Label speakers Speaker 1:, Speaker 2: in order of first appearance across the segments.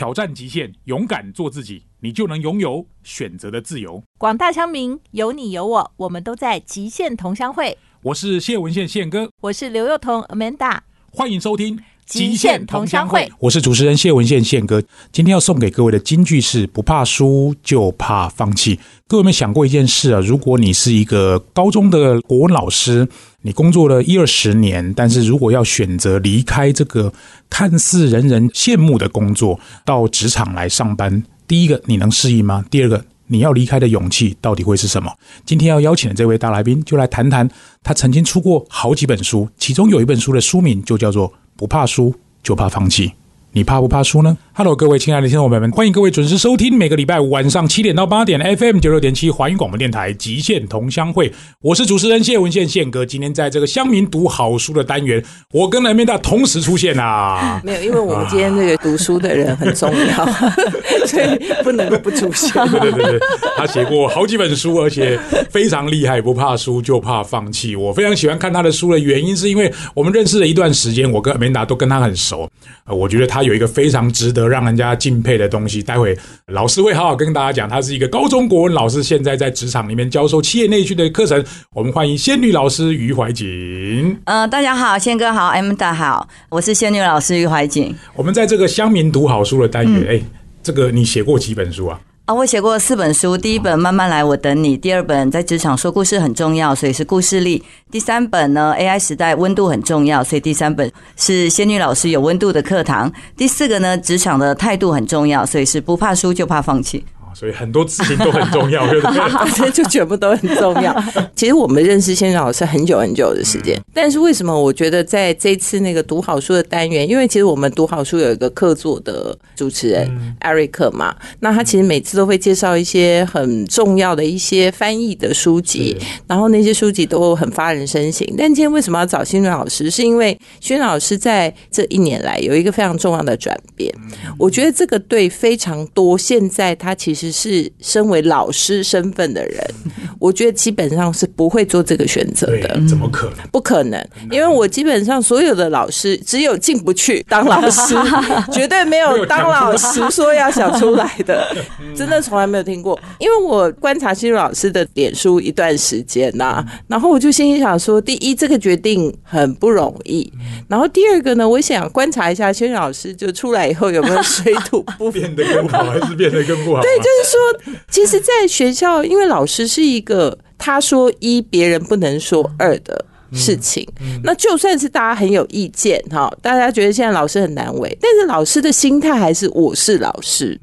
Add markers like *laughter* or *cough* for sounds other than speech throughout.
Speaker 1: 挑战极限，勇敢做自己，你就能拥有选择的自由。
Speaker 2: 广大乡民，有你有我，我们都在极限同乡会。
Speaker 1: 我是谢文宪宪哥，
Speaker 2: 我是刘幼彤 Amanda，
Speaker 1: 欢迎收听《
Speaker 2: 极限同乡会》。
Speaker 1: 我是主持人谢文宪宪哥，今天要送给各位的金句是：不怕输，就怕放弃。各位有没有想过一件事啊？如果你是一个高中的国文老师，你工作了一二十年，但是如果要选择离开这个看似人人羡慕的工作，到职场来上班，第一个你能适应吗？第二个？你要离开的勇气到底会是什么？今天要邀请的这位大来宾，就来谈谈他曾经出过好几本书，其中有一本书的书名就叫做《不怕输，就怕放弃》。你怕不怕输呢？Hello，各位亲爱的听众朋友们，欢迎各位准时收听每个礼拜五晚上七点到八点 FM 九六点七华语广播电台《极限同乡会》，我是主持人谢文宪宪哥。今天在这个乡民读好书的单元，我跟雷面大同时出现啊！*laughs*
Speaker 3: 没有，因为我们今天这个读书的人很重要，*laughs* 所以不能够不出现。
Speaker 1: 对对对对，他写过好几本书，而且非常厉害，不怕输就怕放弃。我非常喜欢看他的书的原因，是因为我们认识了一段时间，我跟梅达都跟他很熟。呃，我觉得他。他有一个非常值得让人家敬佩的东西，待会老师会好好跟大家讲。他是一个高中国文老师，现在在职场里面教授企业内训的课程。我们欢迎仙女老师于怀瑾。
Speaker 4: 呃，大家好，仙哥好，M 大好，我是仙女老师于怀瑾。
Speaker 1: 我们在这个乡民读好书的单元，哎，这个你写过几本书啊？
Speaker 4: 我写过四本书，第一本慢慢来，我等你；第二本在职场说故事很重要，所以是故事力；第三本呢，AI 时代温度很重要，所以第三本是仙女老师有温度的课堂；第四个呢，职场的态度很重要，所以是不怕输就怕放弃。
Speaker 1: 所以很多事情都很重要，*laughs* 对不
Speaker 3: 对？就全部都很重要。*laughs* 其实我们认识先生老师很久很久的时间，但是为什么我觉得在这次那个读好书的单元，因为其实我们读好书有一个客座的主持人艾瑞克嘛，那他其实每次都会介绍一些很重要的一些翻译的书籍，然后那些书籍都很发人深省。但今天为什么要找新老师？是因为轩老师在这一年来有一个非常重要的转变，我觉得这个对非常多现在他其实。只是身为老师身份的人，*laughs* 我觉得基本上是不会做这个选择的。
Speaker 1: 怎么可能？
Speaker 3: 不可能，因为我基本上所有的老师，只有进不去当老师，*laughs* 绝对没有当老师说要想出来的，*laughs* 真的从来没有听过。因为我观察新老师的脸书一段时间呐，然后我就心里想说：第一，这个决定很不容易；然后第二个呢，我想观察一下新老师就出来以后有没有水土不
Speaker 1: 变得更好，还是变得更不好？
Speaker 3: 对，就。就是说，其实，在学校，因为老师是一个他说一，别人不能说二的事情。那就算是大家很有意见，哈，大家觉得现在老师很难为，但是老师的心态还是我是老师。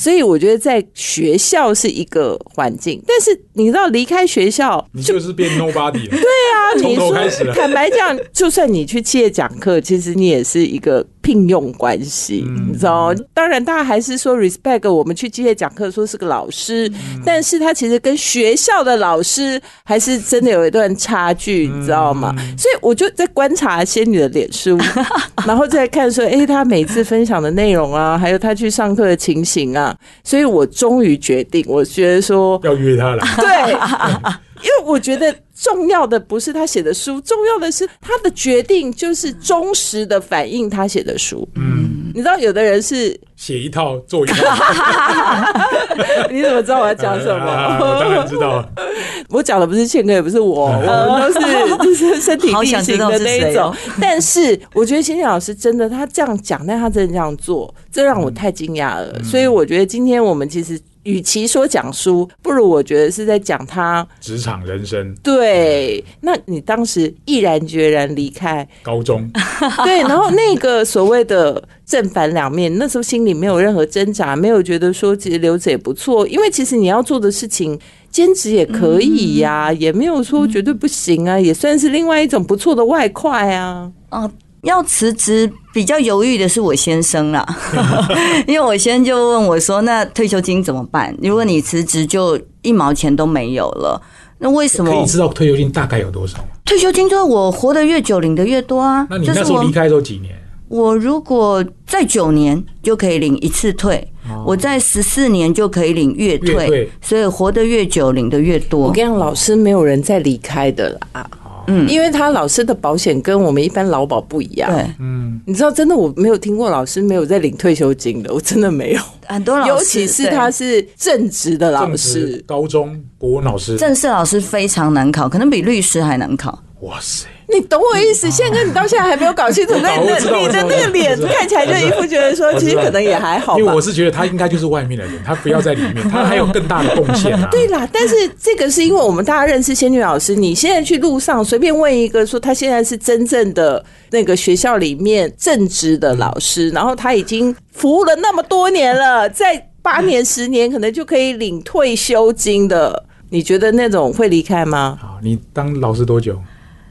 Speaker 3: 所以我觉得在学校是一个环境，但是你知道离开学校，
Speaker 1: 你就是变 nobody 了。*laughs* 对
Speaker 3: 啊，你说坦白讲，就算你去企业讲课，其实你也是一个聘用关系，你知道当然，大家还是说 respect 我们去企业讲课，说是个老师，但是他其实跟学校的老师还是真的有一段差距，你知道吗？所以我就在观察仙女的脸书，*laughs* 然后再看说，哎，他每次分享的内容啊，还有他去上课的情形啊。所以我终于决定，我觉得说
Speaker 1: 要约他了。
Speaker 3: 对，*laughs* 因为我觉得重要的不是他写的书，重要的是他的决定就是忠实的反映他写的书。嗯，你知道有的人是
Speaker 1: 写一套做一套，*laughs*
Speaker 3: 你怎么知道我要讲什么？
Speaker 1: 我当然知道，*laughs*
Speaker 3: 我讲的不是倩哥，也不是我，*laughs* 我们都是就是身体力行的那一种。但是我觉得欣欣老师真的，他这样讲，但他真的这样做。这让我太惊讶了，所以我觉得今天我们其实与其说讲书，不如我觉得是在讲他
Speaker 1: 职场人生。
Speaker 3: 对，那你当时毅然决然离开
Speaker 1: 高中，*laughs*
Speaker 3: 对，然后那个所谓的正反两面，那时候心里没有任何挣扎，没有觉得说其实留着也不错，因为其实你要做的事情兼职也可以呀，也没有说绝对不行啊，也算是另外一种不错的外快啊。
Speaker 4: 哦。要辞职比较犹豫的是我先生啦，*laughs* 因为我先生就问我说：“那退休金怎么办？如果你辞职，就一毛钱都没有了。那为什么？
Speaker 1: 可以知道退休金大概有多少吗？
Speaker 4: 退休金就是我活得越久领的越多啊。
Speaker 1: 那你那时候离开都几年？
Speaker 4: 我如果在九年就可以领一次退，我在十四年就可以领月退，所以活得越久领的越多。
Speaker 3: 我跟你讲，老师没有人再离开的啦。
Speaker 4: 嗯
Speaker 3: 因为他老师的保险跟我们一般劳保不一样。
Speaker 4: 对，
Speaker 1: 嗯，
Speaker 3: 你知道，真的我没有听过老师没有在领退休金的，我真的没有。
Speaker 4: 很多老师，
Speaker 3: 尤其是他是正职的老
Speaker 1: 正
Speaker 3: 师，
Speaker 1: 高中国文老师，
Speaker 4: 正式老师非常难考，可能比律师还难考。
Speaker 1: 哇塞，
Speaker 3: 你懂我意思？宪哥，你到现在还没有搞清楚，*laughs* 那你的那个脸看起来就一副觉得说，其实可能也还好
Speaker 1: 因为我。是觉得他应该就是外面的人，他不要在里面，*laughs* 他还有更大的贡献啊。
Speaker 3: 对啦，但是这个是因为我们大家认识仙女老师，你现在去路上随便问一个说他现在是真正的那个学校里面正职的老师，然后他已经服务了那么多年了，在八年十年可能就可以领退休金的，你觉得那种会离开吗？
Speaker 1: 好，你当老师多久？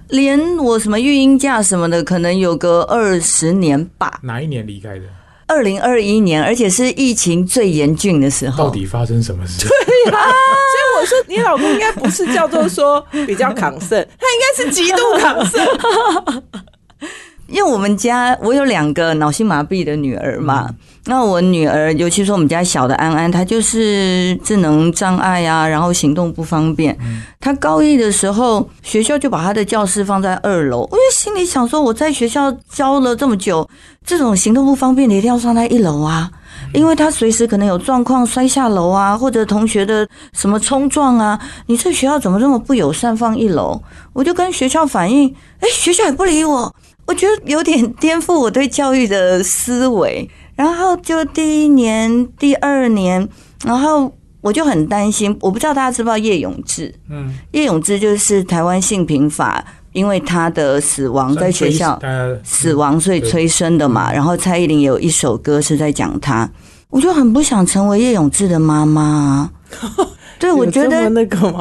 Speaker 4: 连我什么育婴假什么的，可能有个二十年吧。
Speaker 1: 哪一年离开的？
Speaker 4: 二零二一年，而且是疫情最严峻的时候。
Speaker 1: 到底发生什么事？
Speaker 3: 对呀、啊 *laughs* 所以我说，你老公应该不是叫做说比较抗胜，他应该是极度抗胜。*laughs*
Speaker 4: 因为我们家我有两个脑性麻痹的女儿嘛，那我女儿，尤其是我们家小的安安，她就是智能障碍啊，然后行动不方便。她高一的时候，学校就把她的教室放在二楼，我就心里想说，我在学校教了这么久，这种行动不方便的一定要上在一楼啊。因为她随时可能有状况摔下楼啊，或者同学的什么冲撞啊，你这学校怎么这么不友善放一楼？我就跟学校反映，哎，学校也不理我，我觉得有点颠覆我对教育的思维。然后就第一年、第二年，然后我就很担心，我不知道大家知不知道叶永志？
Speaker 1: 嗯，
Speaker 4: 叶永志就是台湾性平法，因为他的死亡在学校
Speaker 1: 呃，
Speaker 4: 死亡，所以催生的嘛。然后蔡依林有一首歌是在讲他，我就很不想成为叶永志的妈妈啊。*laughs* 对，我觉得？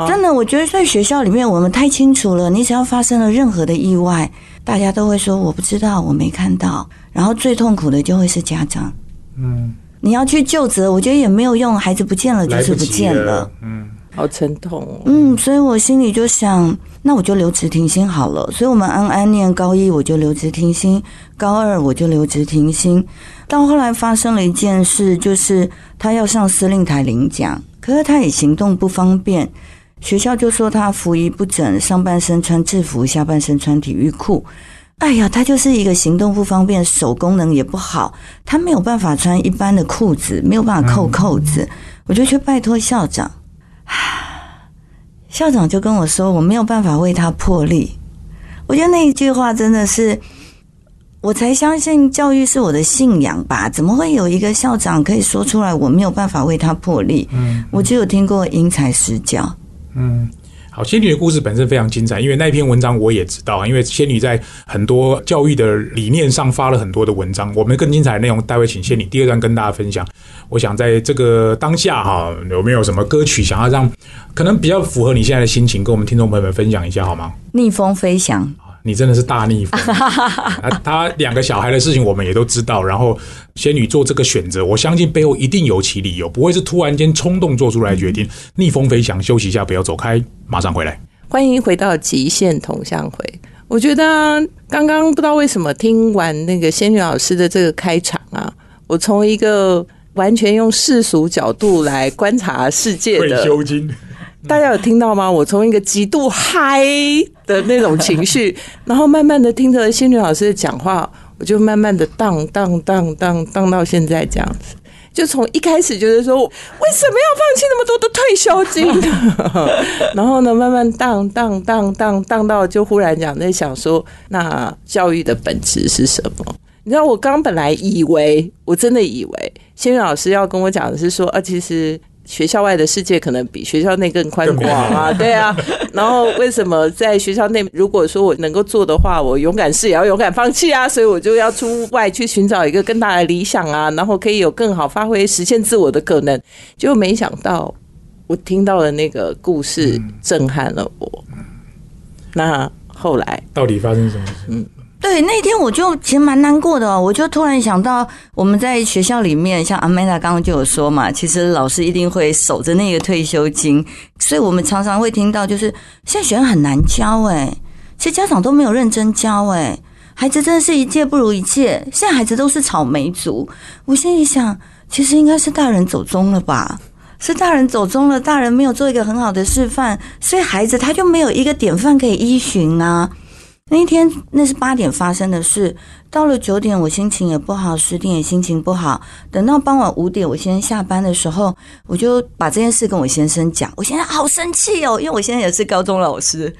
Speaker 4: 真的，我觉得在学校里面我们太清楚了，你只要发生了任何的意外，大家都会说我不知道，我没看到，然后最痛苦的就会是家长。
Speaker 1: 嗯，
Speaker 4: 你要去就责，我觉得也没有用，孩子不见了就是不见了。，
Speaker 1: 嗯，
Speaker 3: 好沉痛哦。
Speaker 4: 嗯，所以我心里就想，那我就留职停薪好了。所以我们安安念高一，我就留职停薪；高二我就留职停薪。到后来发生了一件事，就是他要上司令台领奖，可是他也行动不方便，学校就说他服仪不整，上半身穿制服，下半身穿体育裤。哎呀，他就是一个行动不方便，手功能也不好，他没有办法穿一般的裤子，没有办法扣扣子。我就去拜托校长。校长就跟我说，我没有办法为他破例。我觉得那一句话真的是，我才相信教育是我的信仰吧？怎么会有一个校长可以说出来，我没有办法为他破例？
Speaker 1: 嗯，
Speaker 4: 我只有听过因材施教。
Speaker 1: 嗯，好，仙女的故事本身非常精彩，因为那篇文章我也知道，因为仙女在很多教育的理念上发了很多的文章。我们更精彩的内容，待会请仙女第二段跟大家分享。我想在这个当下哈，有没有什么歌曲想要让可能比较符合你现在的心情，跟我们听众朋友们分享一下好吗？
Speaker 4: 逆风飞翔，
Speaker 1: 你真的是大逆风 *laughs* 啊！他两个小孩的事情我们也都知道，然后仙女做这个选择，我相信背后一定有其理由，不会是突然间冲动做出来的决定。逆风飞翔，休息一下，不要走开，马上回来。
Speaker 3: 欢迎回到极限同乡会。我觉得啊刚刚不知道为什么听完那个仙女老师的这个开场啊，我从一个完全用世俗角度来观察世界
Speaker 1: 退
Speaker 3: 的，
Speaker 1: 休金，
Speaker 3: 大家有听到吗？我从一个极度嗨的那种情绪，*laughs* 然后慢慢的听着仙女老师的讲话，我就慢慢的荡荡荡荡荡到现在这样子。就从一开始就是说，为什么要放弃那么多的退休金？*laughs* 然后呢，慢慢荡荡荡荡荡到，就忽然讲在想说，那教育的本质是什么？你知道，我刚本来以为，我真的以为仙女老师要跟我讲的是说，啊，其实学校外的世界可能比学校内更宽广啊，对啊。然后为什么在学校内，如果说我能够做的话，我勇敢试也要勇敢放弃啊，所以我就要出外去寻找一个更大的理想啊，然后可以有更好发挥、实现自我的可能。结果没想到，我听到的那个故事震撼了我。那后来，
Speaker 1: 到底发生什么事？
Speaker 4: 对，那天我就其实蛮难过的、我就突然想到，我们在学校里面，像阿美达刚刚就有说嘛，其实老师一定会守着那个退休金，所以我们常常会听到，就是现在学生很难教哎，其实家长都没有认真教哎，孩子真的是一届不如一届，现在孩子都是草莓族，我心里想，其实应该是大人走中了吧。是大人走中了，大人没有做一个很好的示范，所以孩子他就没有一个典范可以依循啊。那一天那是八点发生的事，到了九点我心情也不好，十点也心情不好。等到傍晚五点我先下班的时候，我就把这件事跟我先生讲。我现在好生气哦，因为我现在也是高中老师，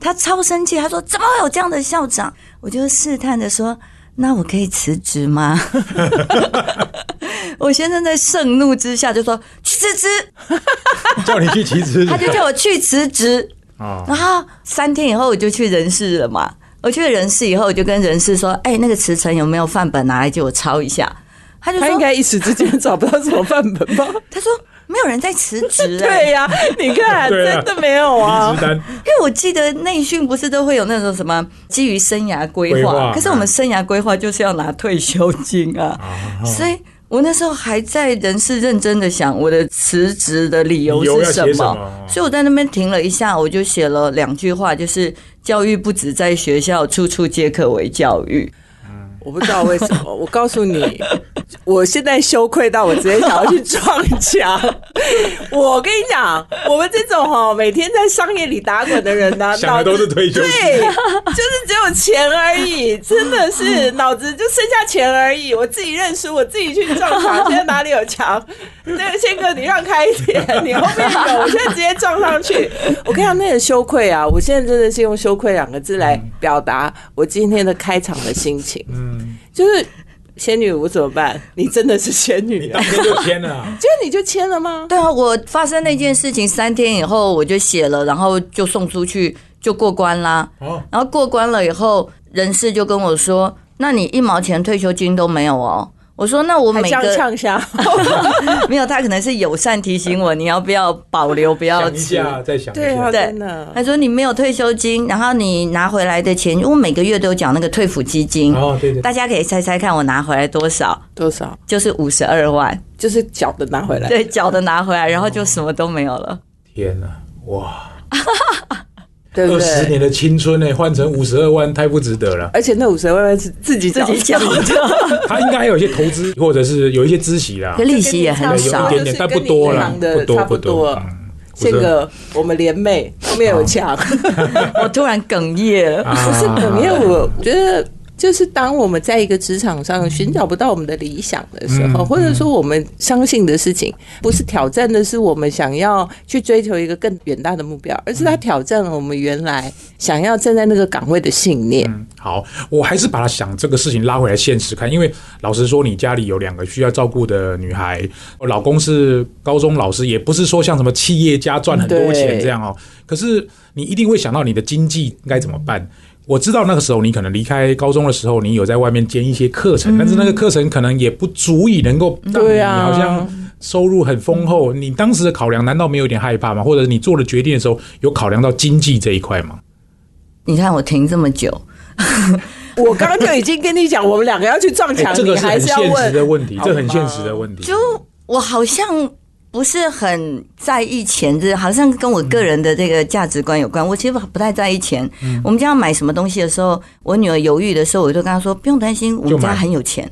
Speaker 4: 他超生气，他说怎么会有这样的校长？我就试探的说，那我可以辞职吗？*laughs* 我先生在盛怒之下就说去辞职，*laughs*
Speaker 1: 叫你去辞职，*laughs*
Speaker 4: 他就叫我去辞职。
Speaker 1: 啊，
Speaker 4: 然后三天以后我就去人事了嘛。我去了人事以后，我就跟人事说：“哎、那个辞呈有没有范本拿来借我抄一下？”他就说
Speaker 3: 他应该一时之间找不到什么范本吧？：“ *laughs*
Speaker 4: 他说没有人在辞职、哎 *laughs*
Speaker 3: 对呀、你看，
Speaker 1: 啊
Speaker 3: 真的没有啊
Speaker 1: 离职。单
Speaker 4: 因为我记得内训不是都会有那种什么基于生涯规划，
Speaker 1: 规划
Speaker 4: 可是我们生涯规划就是要拿退休金啊，所以我那时候还在人事认真的想我的辞职的理由是什么，
Speaker 1: 什么
Speaker 4: 所以我在那边停了一下，我就写了两句话，就是教育不止在学校，处处皆可为教育。
Speaker 3: 我不知道为什么，*laughs* 我告诉你，我现在羞愧到我直接想要去撞墙。*laughs* 我跟你讲，我们这种哈每天在商业里打滚的人呢、*laughs*
Speaker 1: 想的都是退休金
Speaker 3: 对，就是只有钱而已，真的是脑子就剩下钱而已。我自己认输，我自己去撞墙，现在哪里有墙？那个宪哥，你让开一点，你后面有，我现在直接撞上去。我跟你讲，那个羞愧啊，我现在真的是用羞愧两个字来表达我今天的开场的心情。
Speaker 1: 嗯，
Speaker 3: 就是仙女，我怎么办？你真的是仙女啊
Speaker 1: 当！天就签了啊，*laughs*
Speaker 3: 就你就签了吗？
Speaker 4: 对啊，我发生那件事情三天以后我就写了，然后就送出去，就过关啦。
Speaker 1: 哦，
Speaker 4: 然后过关了以后，人事就跟我说：“那你一毛钱退休金都没有哦。”我说：“那我每个
Speaker 3: 呛下，*laughs*
Speaker 4: 没有，他可能是友善提醒我，你要不要保留，不要
Speaker 1: 想一
Speaker 4: 吃。
Speaker 1: 下，再想一
Speaker 3: 对啊，真的。
Speaker 4: 他说你没有退休金，然后你拿回来的钱，因为我每个月都有缴那个退抚基金，
Speaker 1: 哦，对对，
Speaker 4: 大家可以猜猜看我拿回来多少，
Speaker 3: 多少？
Speaker 4: 就是五十二万，
Speaker 3: 就是缴的拿回来。
Speaker 4: 对，缴的拿回来，然后就什么都没有了。
Speaker 1: 天哪，哇，*laughs*
Speaker 3: 对不
Speaker 1: 二十？年的青春呢，换成五十二万，太不值得了。
Speaker 3: 而且那五十二万是自己
Speaker 4: 自己缴
Speaker 3: 的，
Speaker 4: 的，*laughs*
Speaker 1: 他应该还有一些投资，或者是有一些孳息啦
Speaker 4: 可，利息也很少
Speaker 1: 一。点点，但不多了，不
Speaker 3: 的差不
Speaker 1: 多不多。
Speaker 3: 多。
Speaker 1: 嗯 *laughs*
Speaker 3: 宪哥，我们联袂后面有抢，*laughs*
Speaker 4: 我突然哽咽
Speaker 3: 不是哽咽。我觉得，就是当我们在一个职场上寻找不到我们的理想的时候，
Speaker 1: 嗯
Speaker 3: 或者说我们相信的事情，不是挑战的是我们想要去追求一个更远大的目标，而是它挑战了我们原来想要站在那个岗位的信念。
Speaker 1: 嗯，好，我还是把它想这个事情拉回来现实看，因为老实说，你家里有两个需要照顾的女孩，我老公是高中老师，也不是说像什么企业家赚很多钱这样哦。可是你一定会想到你的经济该怎么办。我知道那个时候你可能离开高中的时候，你有在外面兼一些课程，但是那个课程可能也不足以能够让你
Speaker 3: 对啊
Speaker 1: 好像收入很丰厚。你当时的考量难道没有点害怕吗？或者你做了决定的时候有考量到经济这一块吗？
Speaker 4: 你看我停这么久，*laughs*
Speaker 3: 我刚刚就已经跟你讲，我们两个要去撞
Speaker 1: 哎
Speaker 3: 墙，
Speaker 1: 这个是很
Speaker 3: 你还是要
Speaker 1: 现实的
Speaker 3: 问。
Speaker 1: 题，这很现实的问题。
Speaker 4: 就我好像不是很在意钱，这好像跟我个人的这个价值观有关。我其实不太在意钱。我们家要买什么东西的时候，我女儿犹豫的时候，我就跟她说不用担心，我们家很有钱。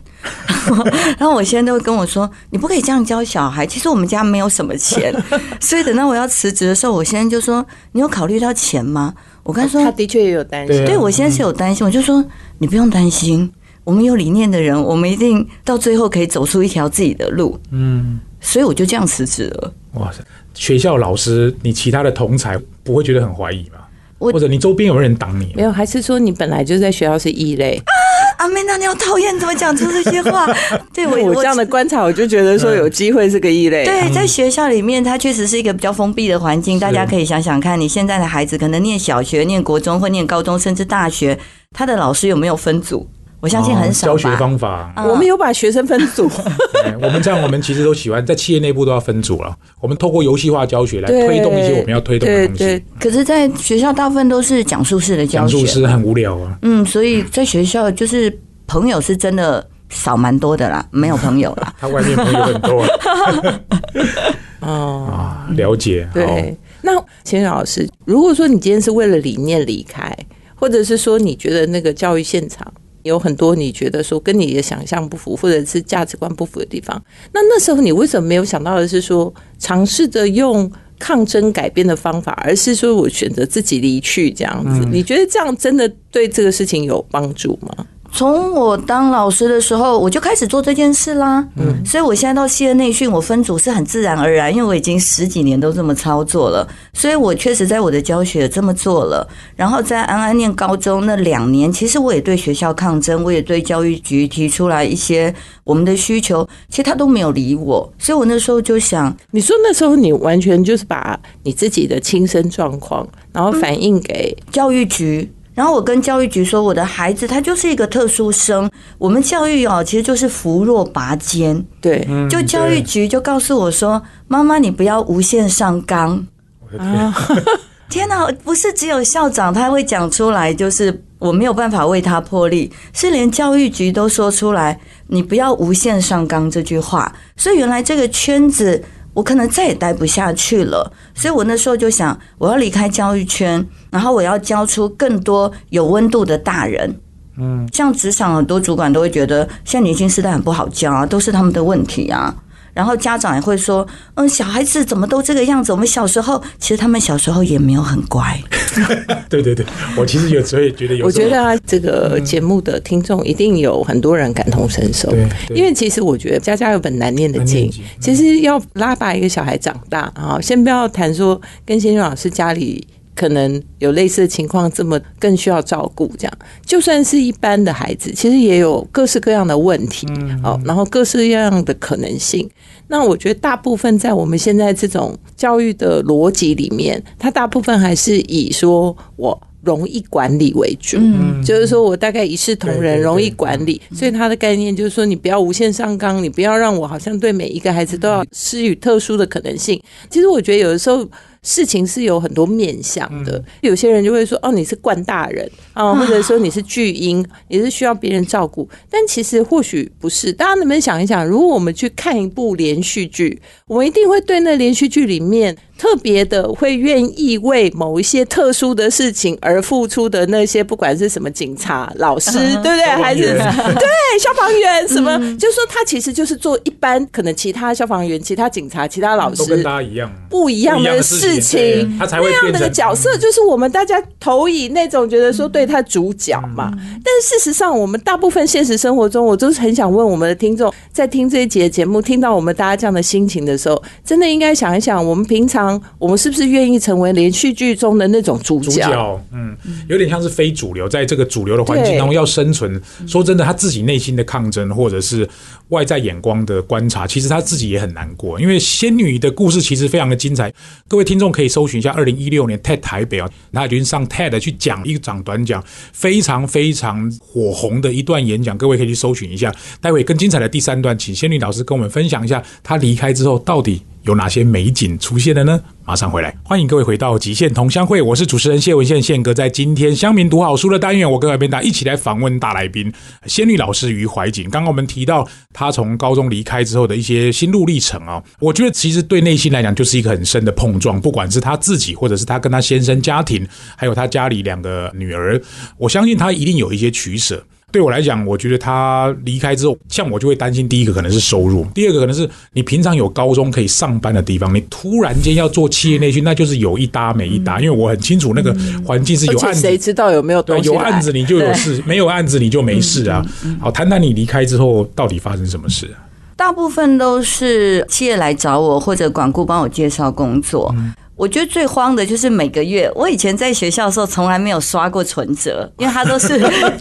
Speaker 4: *laughs* 然后我现在都会跟我说，你不可以这样教小孩。其实我们家没有什么钱，*laughs* 所以等到我要辞职的时候，我现在就说，你有考虑到钱吗？我跟她说，
Speaker 3: 他的确也有担心
Speaker 1: 对
Speaker 4: 我现在是有担心，我就说你不用担心，我们有理念的人，我们一定到最后可以走出一条自己的路。
Speaker 1: 嗯，
Speaker 4: 所以我就这样辞职了。
Speaker 1: 哇塞，学校老师，你其他的同才不会觉得很怀疑吗？
Speaker 4: 我
Speaker 1: 或者你周边有人挡你
Speaker 3: 没？有，还是说你本来就在学校是异类？*laughs*
Speaker 4: 阿妹娜，你好讨厌，怎么讲出这些话？*laughs* 对我
Speaker 3: 我这样的观察，我就觉得说有机会是个异类。
Speaker 4: 对，在学校里面，它确实是一个比较封闭的环境。大家可以想想看，你现在的孩子可能念小学、念国中或念高中，甚至大学，他的老师有没有分组？我相信很少
Speaker 1: 哦教学。方法，
Speaker 4: 嗯
Speaker 3: 我们有把学生分组，*laughs*
Speaker 1: 哎我们这样，我们其实都喜欢在企业内部都要分组了。我们透过游戏化教学来推动一些我们要推动的东
Speaker 3: 对
Speaker 1: 西。
Speaker 4: 可是，在学校大部分都是讲述式的教学，
Speaker 1: 讲述式很无聊啊，
Speaker 4: 嗯，所以在学校就是朋友是真的少蛮多的啦，没有朋友啦。*laughs*
Speaker 1: 他外面朋友很多 *laughs*
Speaker 3: 哦，
Speaker 1: 啊，了解。好
Speaker 3: 对。那钱老师，如果说你今天是为了理念离开，或者是说你觉得那个教育现场有很多你觉得说跟你的想象不符，或者是价值观不符的地方。那那时候你为什么没有想到的是说，尝试着用抗争改变的方法，而是说我选择自己离去这样子？你觉得这样真的对这个事情有帮助吗？
Speaker 4: 从我当老师的时候，我就开始做这件事啦。嗯，所以我现在到西恩内训，我分组是很自然而然，因为我已经十几年都这么操作了，所以我确实在我的教学这么做了。然后在安安念高中那两年，其实我也对学校抗争，我也对教育局提出来一些我们的需求，其实他都没有理我，所以我那时候就想，
Speaker 3: 你说那时候你完全就是把你自己的亲身状况，然后反映给
Speaker 4: 教育局。然后我跟教育局说，我的孩子他就是一个特殊生，我们教育哦，其实就是扶弱拔尖。
Speaker 3: 对，
Speaker 4: 就教育局就告诉我说，妈妈你不要无限上纲。
Speaker 1: 啊，*laughs*
Speaker 4: 天哪，不是只有校长他会讲出来，就是我没有办法为他破例，是连教育局都说出来，你不要无限上纲这句话。所以原来这个圈子。我可能再也待不下去了，所以我那时候就想，我要离开教育圈，然后我要教出更多有温度的大人。嗯，像职场很多主管都会觉得，现在年轻时代很不好教啊，都是他们的问题啊。然后家长也会说，嗯，小孩子怎么都这个样子？我们小时候，其实他们小时候也没有很乖。*laughs*
Speaker 1: 对对对，我其实有时候也觉得有。
Speaker 3: 我觉得啊，这个节目的听众一定有很多人感同身受。
Speaker 1: 对，
Speaker 3: 因为其实我觉得家家有本难念的经。其实要拉拔一个小孩长大啊，先不要谈说跟先生老师家里。可能有类似的情况，这么更需要照顾。这样，就算是一般的孩子，其实也有各式各样的问题哦，然后各式各样的可能性。那我觉得，大部分在我们现在这种教育的逻辑里面，它大部分还是以说我容易管理为主，嗯就是说我大概一视同仁，容易管理。所以他的概念就是说，你不要无限上纲，你不要让我好像对每一个孩子都要施予特殊的可能性。其实我觉得有的时候。事情是有很多面向的，有些人就会说：“哦，你是惯大人啊，*laughs* 或者说你是巨婴，你是需要别人照顾。”但其实或许不是。大家能不能想一想，如果我们去看一部连续剧，我们一定会对那连续剧里面。特别的会愿意为某一些特殊的事情而付出的那些，不管是什么警察、老师，*laughs* 对不对？还是对 *laughs* 消防员什么？就是说，他其实就是做一般可能其他消防员、其他警察、其他老师
Speaker 1: 跟大家一样
Speaker 3: 不一样的事情，
Speaker 1: 他才会
Speaker 3: 那样的角色，就是我们大家投以那种觉得说对他主角嘛。但是事实上，我们大部分现实生活中，我都是很想问我们的听众，在听这一节节目，听到我们大家这样的心情的时候，真的应该想一想，我们平常。我们是不是愿意成为连续剧中的那种主角？
Speaker 1: 嗯，有点像是非主流，在这个主流的环境当中要生存。说真的，他自己内心的抗争，或者是外在眼光的观察，其实他自己也很难过。因为仙女的故事其实非常的精彩，各位听众可以搜寻一下二零一六年 TED 台北啊，他已经上 TED 去讲一长短讲，非常非常火红的一段演讲，各位可以去搜寻一下。待会更精彩的第三段，请仙女老师跟我们分享一下他离开之后到底。有哪些美景出现了呢？马上回来，欢迎各位回到极限同乡会，我是主持人谢文宪宪哥。在今天乡民读好书的单元，我跟外边达一起来访问大来宾仙女老师于怀瑾。刚刚我们提到他从高中离开之后的一些心路历程啊，我觉得其实对内心来讲就是一个很深的碰撞，不管是他自己，或者是他跟他先生家庭，还有他家里两个女儿，我相信他一定有一些取舍。对我来讲，我觉得他离开之后，像我就会担心，第一个可能是收入，第二个可能是你平常有高中可以上班的地方，你突然间要做企业内训，那就是有一搭没一搭。因为我很清楚那个环境是有案子，
Speaker 3: 谁知道有没有
Speaker 1: 对有案子你就有事，没有案子你就没事啊。好，谈谈你离开之后到底发生什么事？
Speaker 4: 大部分都是企业来找我，或者管顾帮我介绍工作。我觉得最慌的就是每个月，我以前在学校的时候从来没有刷过存折，因为它都是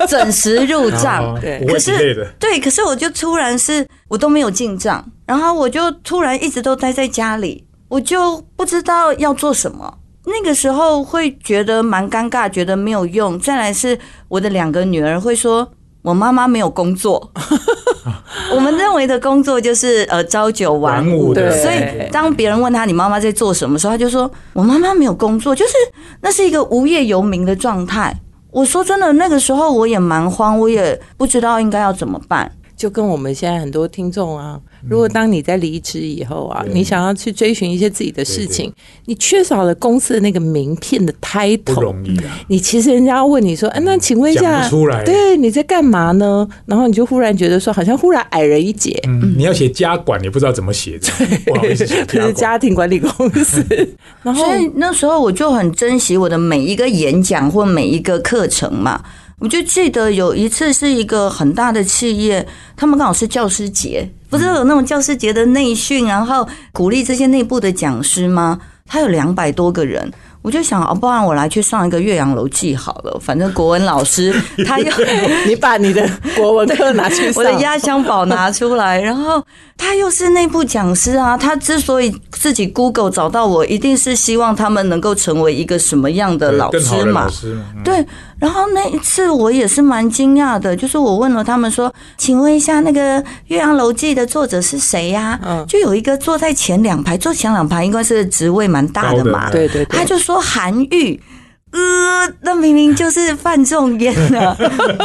Speaker 4: 准时入账。*laughs*
Speaker 1: 对，可是
Speaker 4: 对，可是我就突然是我都没有进账，然后我就突然一直都待在家里，我就不知道要做什么。那个时候会觉得蛮尴尬，觉得没有用。再来是我的两个女儿会说。我妈妈没有工作，*laughs* *laughs* 我们认为的工作就是呃朝九晚五
Speaker 1: 的，
Speaker 4: 所以当别人问他你妈妈在做什么时候，他就说我妈妈没有工作，就是那是一个无业游民的状态。我说真的，那个时候我也蛮慌，我也不知道应该要怎么办。
Speaker 3: 就跟我们现在很多听众啊，如果当你在离职以后啊，你想要去追寻一些自己的事情，你缺少了公司的那个名片的
Speaker 1: 不
Speaker 3: title，
Speaker 1: 容易啊。
Speaker 3: 你其实人家要问你说，哎、那请问一下
Speaker 1: 不出来，
Speaker 3: 对，你在干嘛呢？然后你就忽然觉得说，好像忽然矮人一截。
Speaker 1: 嗯，你要写家管，也不知道怎么写，不好意思写
Speaker 3: 这是
Speaker 1: 家
Speaker 3: 庭管理公司，*laughs* 然后
Speaker 4: 所以那时候我就很珍惜我的每一个演讲或每一个课程嘛。我就记得有一次是一个很大的企业，他们刚好是教师节，不是有那种教师节的内训，然后鼓励这些内部的讲师吗？他有两百多个人，我就想，哦，不然我来去上一个《岳阳楼记》好了，反正国文老师他又 *laughs*
Speaker 3: 你把你的国文课拿去，
Speaker 4: 我的压箱宝拿出来，然后他又是内部讲师啊，他之所以自己 Google 找到我，一定是希望他们能够成为一个什么样的老
Speaker 1: 对更好
Speaker 4: 师嘛
Speaker 1: 的老。师嘛，嗯
Speaker 4: 对，然后那一次我也是蛮惊讶的，就是我问了他们说，请问一下那个《岳阳楼记》的作者是谁呀、
Speaker 3: 嗯
Speaker 4: 就有一个坐在前两排，坐前两排应该是职位蛮大的嘛，
Speaker 3: 对对对，
Speaker 4: 他就说韩愈。呃，那明明就是范仲淹啊。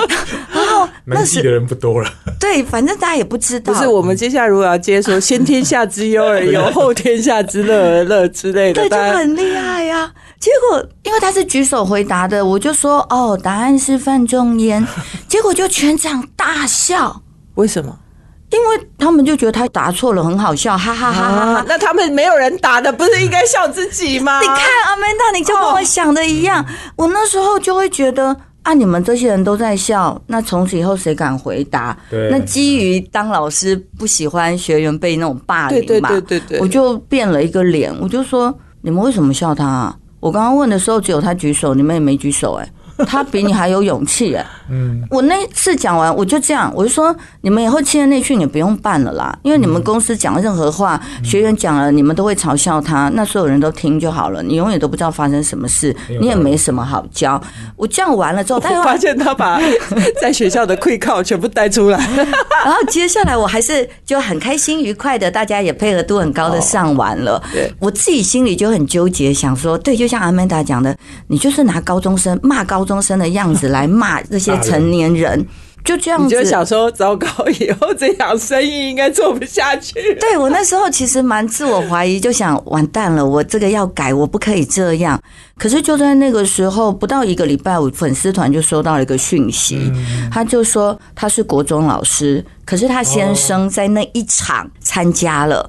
Speaker 4: *laughs* 然后那时
Speaker 1: 的人不多了。
Speaker 4: 对，反正大家也不知道。
Speaker 3: 不是我们接下来如果要接说“先天下之忧而忧，后天下之乐而乐”之类的，
Speaker 4: 对，就很厉害呀、结果因为他是举手回答的，我就说哦，答案是范仲淹。*laughs* 结果就全场大笑，
Speaker 3: 为什么
Speaker 4: 因为他们就觉得他答错了，很好笑，哈哈哈哈哈
Speaker 3: 啊？那他们没有人答的，不是应该笑自己吗？
Speaker 4: 你看阿曼达，你就跟我想的一样，我那时候就会觉得。啊！你们这些人都在笑，那从此以后谁敢回答？
Speaker 1: 对
Speaker 4: 那基于当老师不喜欢学员被那种霸凌嘛，
Speaker 3: 对对对对对
Speaker 4: 我就变了一个脸，我就说：你们为什么笑他啊？我刚刚问的时候只有他举手，你们也没举手、哎，他比你还有勇气、哎。
Speaker 1: 嗯，
Speaker 4: 我那次讲完，我就这样，我就说你们以后企业内训你不用办了啦，因为你们公司讲任何话，学员讲了，你们都会嘲笑他，那所有人都听就好了，你永远都不知道发生什么事，你也没什么好教。我这样完了之后，
Speaker 3: 发现他把 *laughs* 在学校的 quick call 全部带出来，*laughs*
Speaker 4: 然后接下来我还是就很开心愉快的，大家也配合度很高的上完了。
Speaker 3: 对
Speaker 4: 我自己心里就很纠结，想说，对，就像阿曼达讲的，你就是拿高中生骂高中生的样子来骂这些成年人，就这样子。
Speaker 3: 你就想说，糟糕，以后这样生意应该做不下去。
Speaker 4: 对我那时候其实蛮自我怀疑，就想完蛋了，我这个要改，我不可以这样。可是就在那个时候，不到一个礼拜，我粉丝团就收到了一个讯息，他就说他是国中老师，可是他先生在那一场参加了。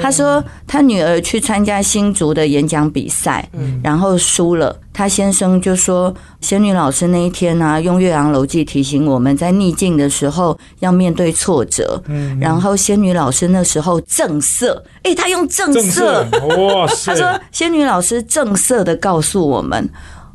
Speaker 4: 他说他女儿去参加新竹的演讲比赛，然后输了。他先生就说，仙女老师那一天呢、用《岳阳楼记》提醒我们在逆境的时候要面对挫折。然后仙女老师那时候正色，哎，他用正色，，
Speaker 1: 哇塞！*laughs*
Speaker 4: 他说仙女老师正色的告诉我们。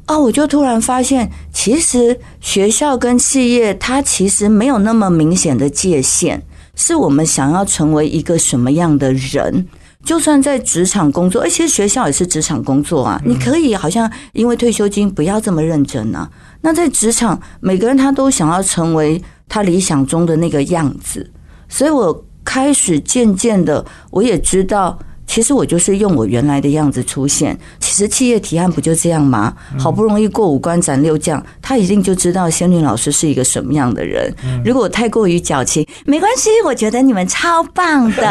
Speaker 4: 哦，我就突然发现，其实学校跟企业，它其实没有那么明显的界限，是我们想要成为一个什么样的人。就算在职场工作，而且学校也是职场工作啊，你可以好像因为退休金不要这么认真啊。那在职场，每个人他都想要成为他理想中的那个样子，所以我开始渐渐的，我也知道。其实我就是用我原来的样子出现。其实企业提案不就这样吗？好不容易过五关斩六将，他一定就知道仙女老师是一个什么样的人。如果我太过于矫情，没关系，我觉得你们超棒的。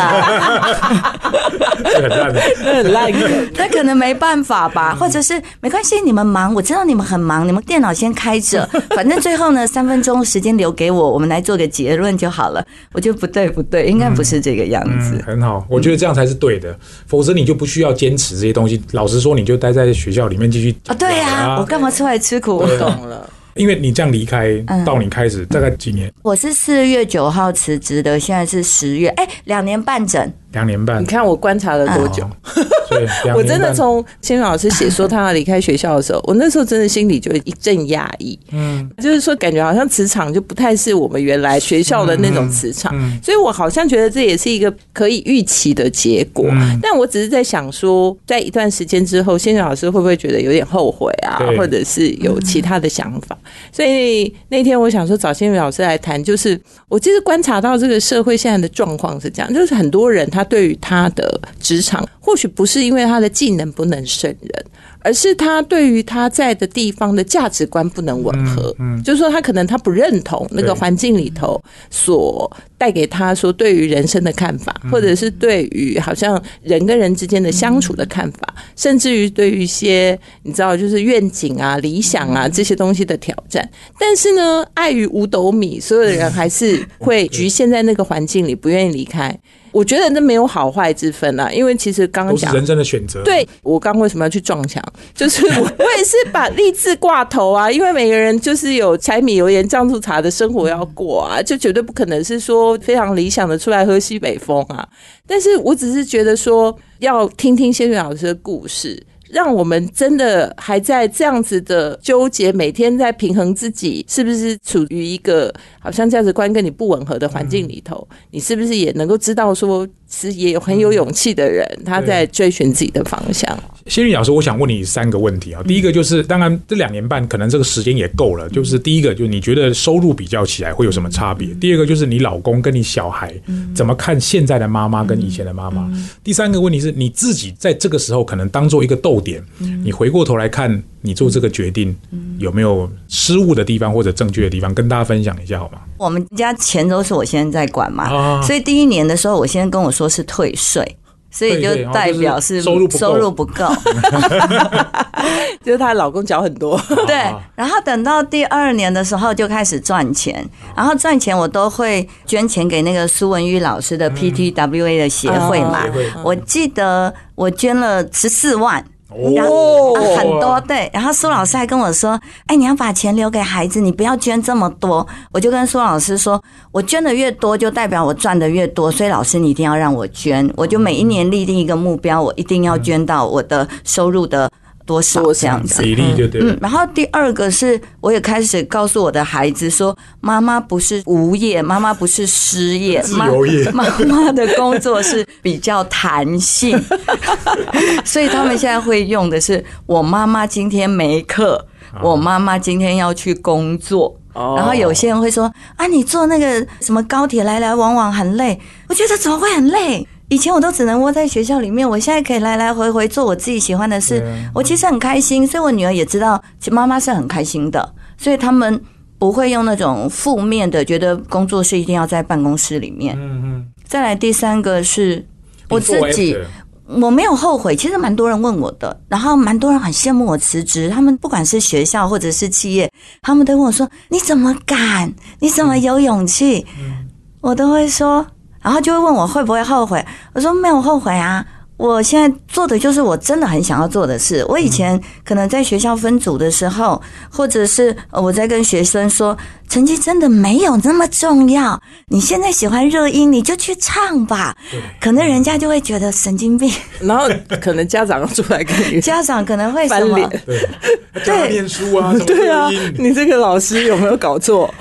Speaker 1: 这很烂的。
Speaker 3: 那很烂梗，*laughs*
Speaker 4: 那可能没办法吧，或者是没关系，你们忙，我知道你们很忙，你们电脑先开着，*laughs* 反正最后呢，三分钟时间留给我，我们来做个结论就好了。我觉得不对，不对，应该不是这个样子
Speaker 1: 嗯，。很好，我觉得这样才是对的，否则你就不需要坚持这些东西。老实说，你就待在学校里面继续
Speaker 4: 啊，对呀、我干嘛出来吃苦？
Speaker 3: 我懂了。
Speaker 1: 因为你这样离开
Speaker 4: 嗯
Speaker 1: 到你开始大概几年，
Speaker 4: 我是四月九号辞职的，现在是十月，哎，两年半整。
Speaker 1: 两年半
Speaker 3: 你，看我观察了多久？*laughs* 我真的从仙女老师写说他要离开学校的时候，我那时候真的心里就一阵压抑。
Speaker 1: 嗯
Speaker 3: 就是说，感觉好像磁场就不太是我们原来学校的那种磁场，
Speaker 1: 嗯
Speaker 3: 所以我好像觉得这也是一个可以预期的结果。
Speaker 1: 嗯
Speaker 3: 但我只是在想说，在一段时间之后，仙女老师会不会觉得有点后悔啊，或者是有其他的想法？所以那天我想说找仙女老师来谈，就是我其实观察到这个社会现在的状况是这样，就是很多人他对于他的职场或许不是是因为他的技能不能胜任，而是他对于他在的地方的价值观不能吻合。嗯，就是说他可能他不认同那个环境里头所带给他说对于人生的看法，或者是对于好像人跟人之间的相处的看法，甚至于对于一些你知道就是愿景啊、理想啊这些东西的挑战。但是呢，碍于五斗米，所有的人还是会局限在那个环境里，不愿意离开。我觉得那没有好坏之分啊，因为其实刚刚讲
Speaker 1: 人生的选择。
Speaker 3: 对我刚为什么要去撞墙？就是我 *laughs* 我也是把励志挂头啊，因为每个人就是有柴米油盐酱醋茶的生活要过啊，就绝对不可能是说非常理想的出来喝西北风啊。但是我只是觉得说，要听听仙女老师的故事。让我们真的还在这样子的纠结，每天在平衡自己是不是处于一个好像价值观跟你不吻合的环境里头，你是不是也能够知道说，是也有很有勇气的人，他在追寻自己的方向。
Speaker 1: 仙女老师，我想问你三个问题啊。第一个就是，当然这两年半可能这个时间也够了。就是第一个，就是你觉得收入比较起来会有什么差别？第二个就是你老公跟你小孩怎么看现在的妈妈跟以前的妈妈？第三个问题是你自己在这个时候可能当做一个逗点，你回过头来看你做这个决定有没有失误的地方或者正确的地方，跟大家分享一下好吗？
Speaker 4: 我们家钱都是我先在管嘛，
Speaker 1: 啊
Speaker 4: 所以第一年的时候，我先跟我说是退税。所以就代表是
Speaker 1: 收入不够
Speaker 4: 收入不够，*laughs*
Speaker 3: 就是她老公缴很多，
Speaker 4: 对
Speaker 1: 啊。
Speaker 4: 然后等到第二年的时候就开始赚钱，然后赚钱我都会捐钱给那个苏文玉老师的 PTWA 的协会嘛。我记得我捐了十四万，然
Speaker 3: 哦
Speaker 4: 后、啊很多对，然后苏老师还跟我说：“哎，你要把钱留给孩子，你不要捐这么多。”我就跟苏老师说：“我捐的越多，就代表我赚的越多，所以老师你一定要让我捐。我就每一年立定一个目标，我一定要捐到我的收入的多少这样子。”
Speaker 1: 比例就对
Speaker 4: 嗯，然后第二个是，我也开始告诉我的孩子说，妈妈不是无业，妈妈不是失业，*laughs*
Speaker 1: 自由业
Speaker 4: 妈妈妈的工作是比较弹性，*laughs* 所以他们现在会用的是，我妈妈今天没课，我妈妈今天要去工作。然后有些人会说啊，你坐那个什么高铁来来往往很累，我觉得怎么会很累？以前我都只能窝在学校里面，我现在可以来来回回做我自己喜欢的事
Speaker 1: 啊，
Speaker 4: 我其实很开心。所以我女儿也知道，其实妈妈是很开心的，所以他们不会用那种负面的，觉得工作是一定要在办公室里面。
Speaker 1: 嗯嗯，
Speaker 4: 再来第三个是我自己我没有后悔，其实蛮多人问我的，然后蛮多人很羡慕我辞职。他们不管是学校或者是企业，他们都问我说：“你怎么敢？你怎么有勇气？”我都会说，然后就会问我会不会后悔。我说没有后悔啊，我现在做的就是我真的很想要做的事。我以前可能在学校分组的时候，或者是呃我在跟学生说，成绩真的没有那么重要。你现在喜欢热音，你就去唱吧。可能人家就会觉得神经病，
Speaker 3: 然后可能家长出来跟你 *laughs*
Speaker 4: 家长可能会什么？
Speaker 3: 翻脸，
Speaker 1: 对，念书啊，
Speaker 3: 对啊，你这个老师有没有搞错？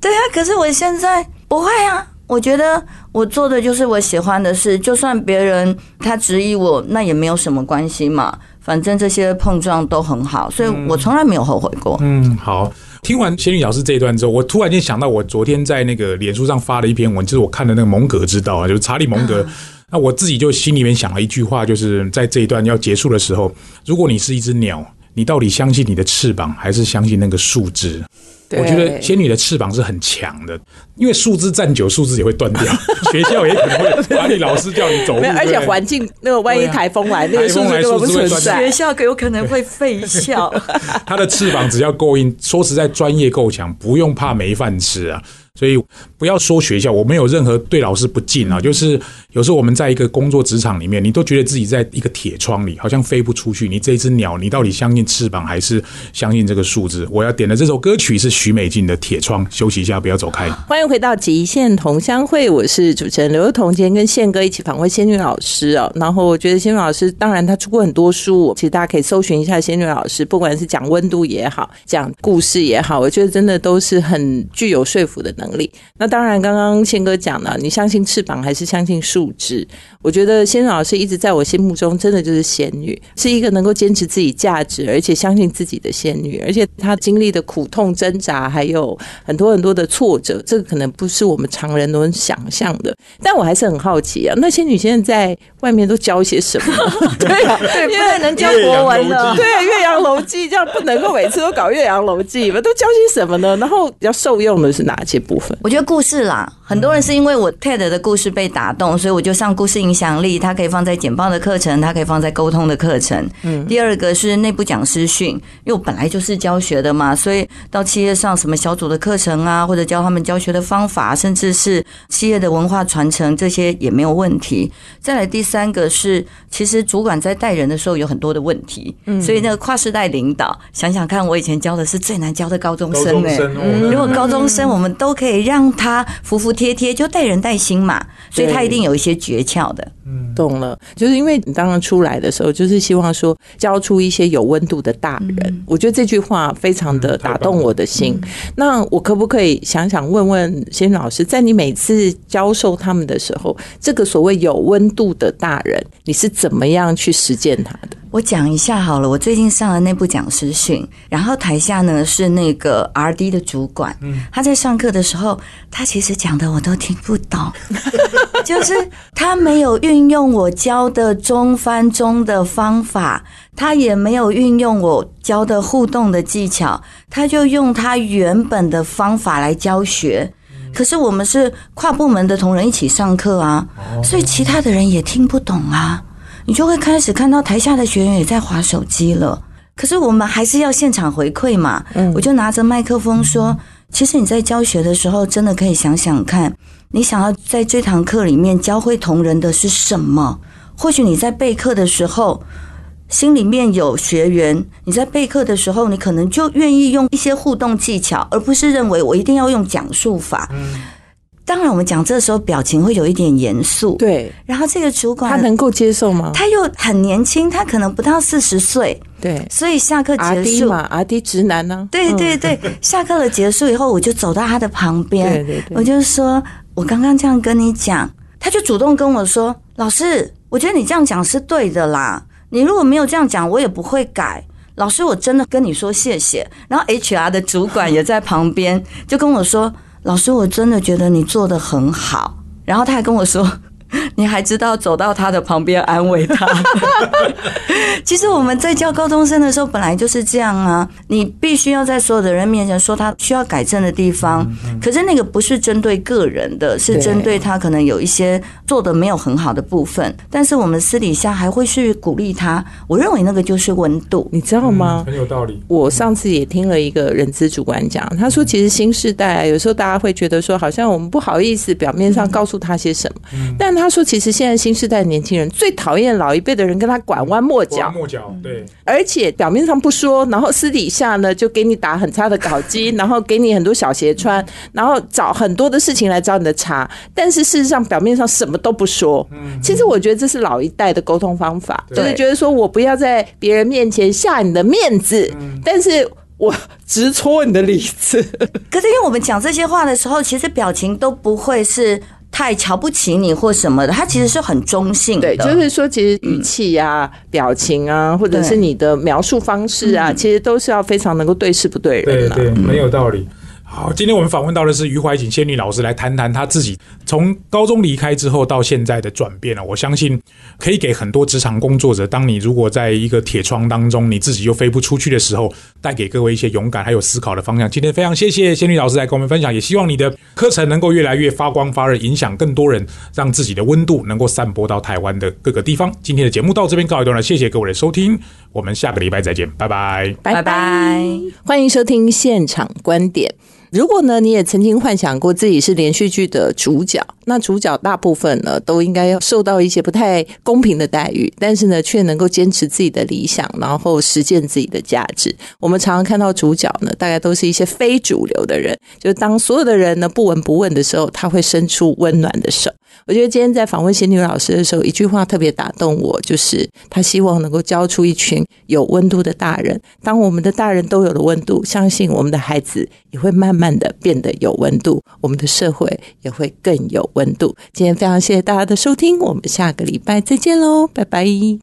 Speaker 4: 对啊，可是我现在不会啊。我觉得我做的就是我喜欢的事，就算别人他质疑我，那也没有什么关系嘛。反正这些碰撞都很好，所以我从来没有后悔过。
Speaker 1: 嗯，好。听完仙女老师这一段之后，我突然间想到，我昨天在那个脸书上发了一篇文，就是我看的那个蒙格之道啊，就是查理蒙格。那我自己就心里面想了一句话，就是在这一段要结束的时候，如果你是一只鸟，你到底相信你的翅膀，还是相信那个树枝？我觉得仙女的翅膀是很强的，因为树枝站久，树枝也会断掉。*laughs* 学校也可能会管理老师叫你走路，
Speaker 3: 没有，而且环境那个万一台风来，那个
Speaker 1: 台风来
Speaker 3: 数字根本不存在。
Speaker 4: 校有可能会废校。*laughs*
Speaker 1: 他的翅膀只要够硬，说实在，专业够强，不用怕没饭吃啊。所以不要说学校，我没有任何对老师不敬啊。就是有时候我们在一个工作职场里面，你都觉得自己在一个铁窗里，好像飞不出去。你这只鸟，你到底相信翅膀还是相信这个数字？我要点的这首歌曲是许美静的《铁窗》，休息一下，不要走开。
Speaker 3: 欢迎回到极限同乡会，我是主持人刘幼彤，今天跟宪哥一起访问仙女老师哦。然后我觉得仙女老师，当然她出过很多书，其实大家可以搜寻一下仙女老师，不管是讲温度也好，讲故事也好，我觉得真的都是很具有说服的能力。那当然，刚刚宪哥讲了，你相信翅膀还是相信树枝？我觉得仙女老师一直在我心目中真的就是仙女，是一个能够坚持自己价值，而且相信自己的仙女。而且她经历的苦痛挣扎，还有很多很多的挫折，这个可能不是我们常人能想象的。但我还是很好奇啊，那仙女现在在外面都教些什么？*laughs* 对啊，*laughs*
Speaker 4: 对，不太能教国文了。
Speaker 3: 对啊，岳阳楼记这样不能够每次都搞岳阳楼记吧？都教些什么呢？然后比较受用的是哪些部分？
Speaker 4: 我觉得故事啦，很多人是因为我 TED 的故事被打动，所以我就上故事影响力，它可以放在简报的课程，它可以放在沟通的课程。嗯，第二个是内部讲师训，因为我本来就是教学的嘛，所以到企业上什么小组的课程啊，或者教他们教学的方法，甚至是企业的文化传承，这些也没有问题。再来第三个是，其实主管在带人的时候有很多的问题，嗯。所以那个跨世代领导，想想看，我以前教的是最难教的高中生哎，如果高中生我们都可以让他服服帖帖，就带人带心嘛，所以他一定有一些诀窍的。
Speaker 3: 嗯懂了，就是因为你刚刚出来的时候，就是希望说教出一些有温度的大人。我觉得这句话非常的打动我的心。那我可不可以想想问问仙老师，在你每次教授他们的时候，这个所谓有温度的大人，你是怎么样去实践他的？
Speaker 4: 我讲一下好了，我最近上了那部讲师训，然后台下呢是那个 R D 的主管，他在上课的时候，他其实讲的我都听不懂，*laughs* 就是他没有运用我教的中翻中的方法，他也没有运用我教的互动的技巧，他就用他原本的方法来教学。可是我们是跨部门的同仁一起上课啊，所以其他的人也听不懂啊。你就会开始看到台下的学员也在划手机了，可是我们还是要现场回馈嘛。我就拿着麦克风说：“其实你在教学的时候，真的可以想想看，你想要在这堂课里面教会同仁的是什么？或许你在备课的时候，心里面有学员，你在备课的时候，你可能就愿意用一些互动技巧，而不是认为我一定要用讲述法。”当然，我们讲这时候表情会有一点严肃。
Speaker 3: 对，
Speaker 4: 然后这个主管
Speaker 3: 他能够接受吗？
Speaker 4: 他又很年轻，他可能不到四十岁。
Speaker 3: 对，
Speaker 4: 所以下课结束
Speaker 3: 嘛，阿 D 直男呢？
Speaker 4: 对对对，下课了结束以后，我就走到他的旁边，
Speaker 3: 对对对，
Speaker 4: 我就说，我刚刚这样跟你讲，他就主动跟我说，老师，我觉得你这样讲是对的啦，你如果没有这样讲，我也不会改。老师，我真的跟你说谢谢。然后 HR 的主管也在旁边，就跟我说。老师，我真的觉得你做的很好。然后他还跟我说。*laughs* 你还知道走到他的旁边安慰他？*laughs* 其实我们在教高中生的时候，本来就是这样啊。你必须要在所有的人面前说他需要改正的地方，可是那个不是针对个人的，是针对他可能有一些做的没有很好的部分。但是我们私底下还会去鼓励他。我认为那个就是温度，
Speaker 3: 你知道吗？
Speaker 1: 很有道理。
Speaker 3: 我上次也听了一个人资主管讲，他说其实新时代有时候大家会觉得说，好像我们不好意思表面上告诉他些什么，但他说其实现在新时代的年轻人最讨厌老一辈的人跟他拐弯抹角，
Speaker 1: 抹角对，
Speaker 3: 而且表面上不说，然后私底下呢就给你打很差的稿机，然后给你很多小鞋穿，然后找很多的事情来找你的茬，但是事实上表面上什么都不说。嗯，其实我觉得这是老一代的沟通方法，就是觉得说我不要在别人面前下你的面子，但是我直戳你的里子。*laughs*
Speaker 4: 可是因为我们讲这些话的时候，其实表情都不会是。太瞧不起你或什么的，他其实是很中性的。
Speaker 3: 对，就是说，其实语气啊、表情啊，或者是你的描述方式啊，其实都是要非常能够对事不对人。
Speaker 1: 对对，很有道理。好，今天我们访问到的是余怀瑾仙女老师，来谈谈她自己从高中离开之后到现在的转变了。我相信可以给很多职场工作者，当你如果在一个铁窗当中，你自己又飞不出去的时候，带给各位一些勇敢还有思考的方向。今天非常谢谢仙女老师来跟我们分享，也希望你的课程能够越来越发光发热，影响更多人，让自己的温度能够散播到台湾的各个地方。今天的节目到这边告一段落，谢谢各位的收听，我们下个礼拜再见，拜拜，
Speaker 3: 拜拜，欢迎收听现场观点。如果呢，你也曾经幻想过自己是连续剧的主角，那主角大部分呢都应该要受到一些不太公平的待遇，但是呢却能够坚持自己的理想，然后实践自己的价值。我们常常看到主角呢，大概都是一些非主流的人，就是当所有的人呢不闻不问的时候，他会伸出温暖的手。我觉得今天在访问仙女老师的时候，一句话特别打动我，就是他希望能够教出一群有温度的大人。当我们的大人都有了温度，相信我们的孩子也会慢慢的变得有温度，我们的社会也会更有温度。今天非常谢谢大家的收听，我们下个礼拜再见喽，拜拜。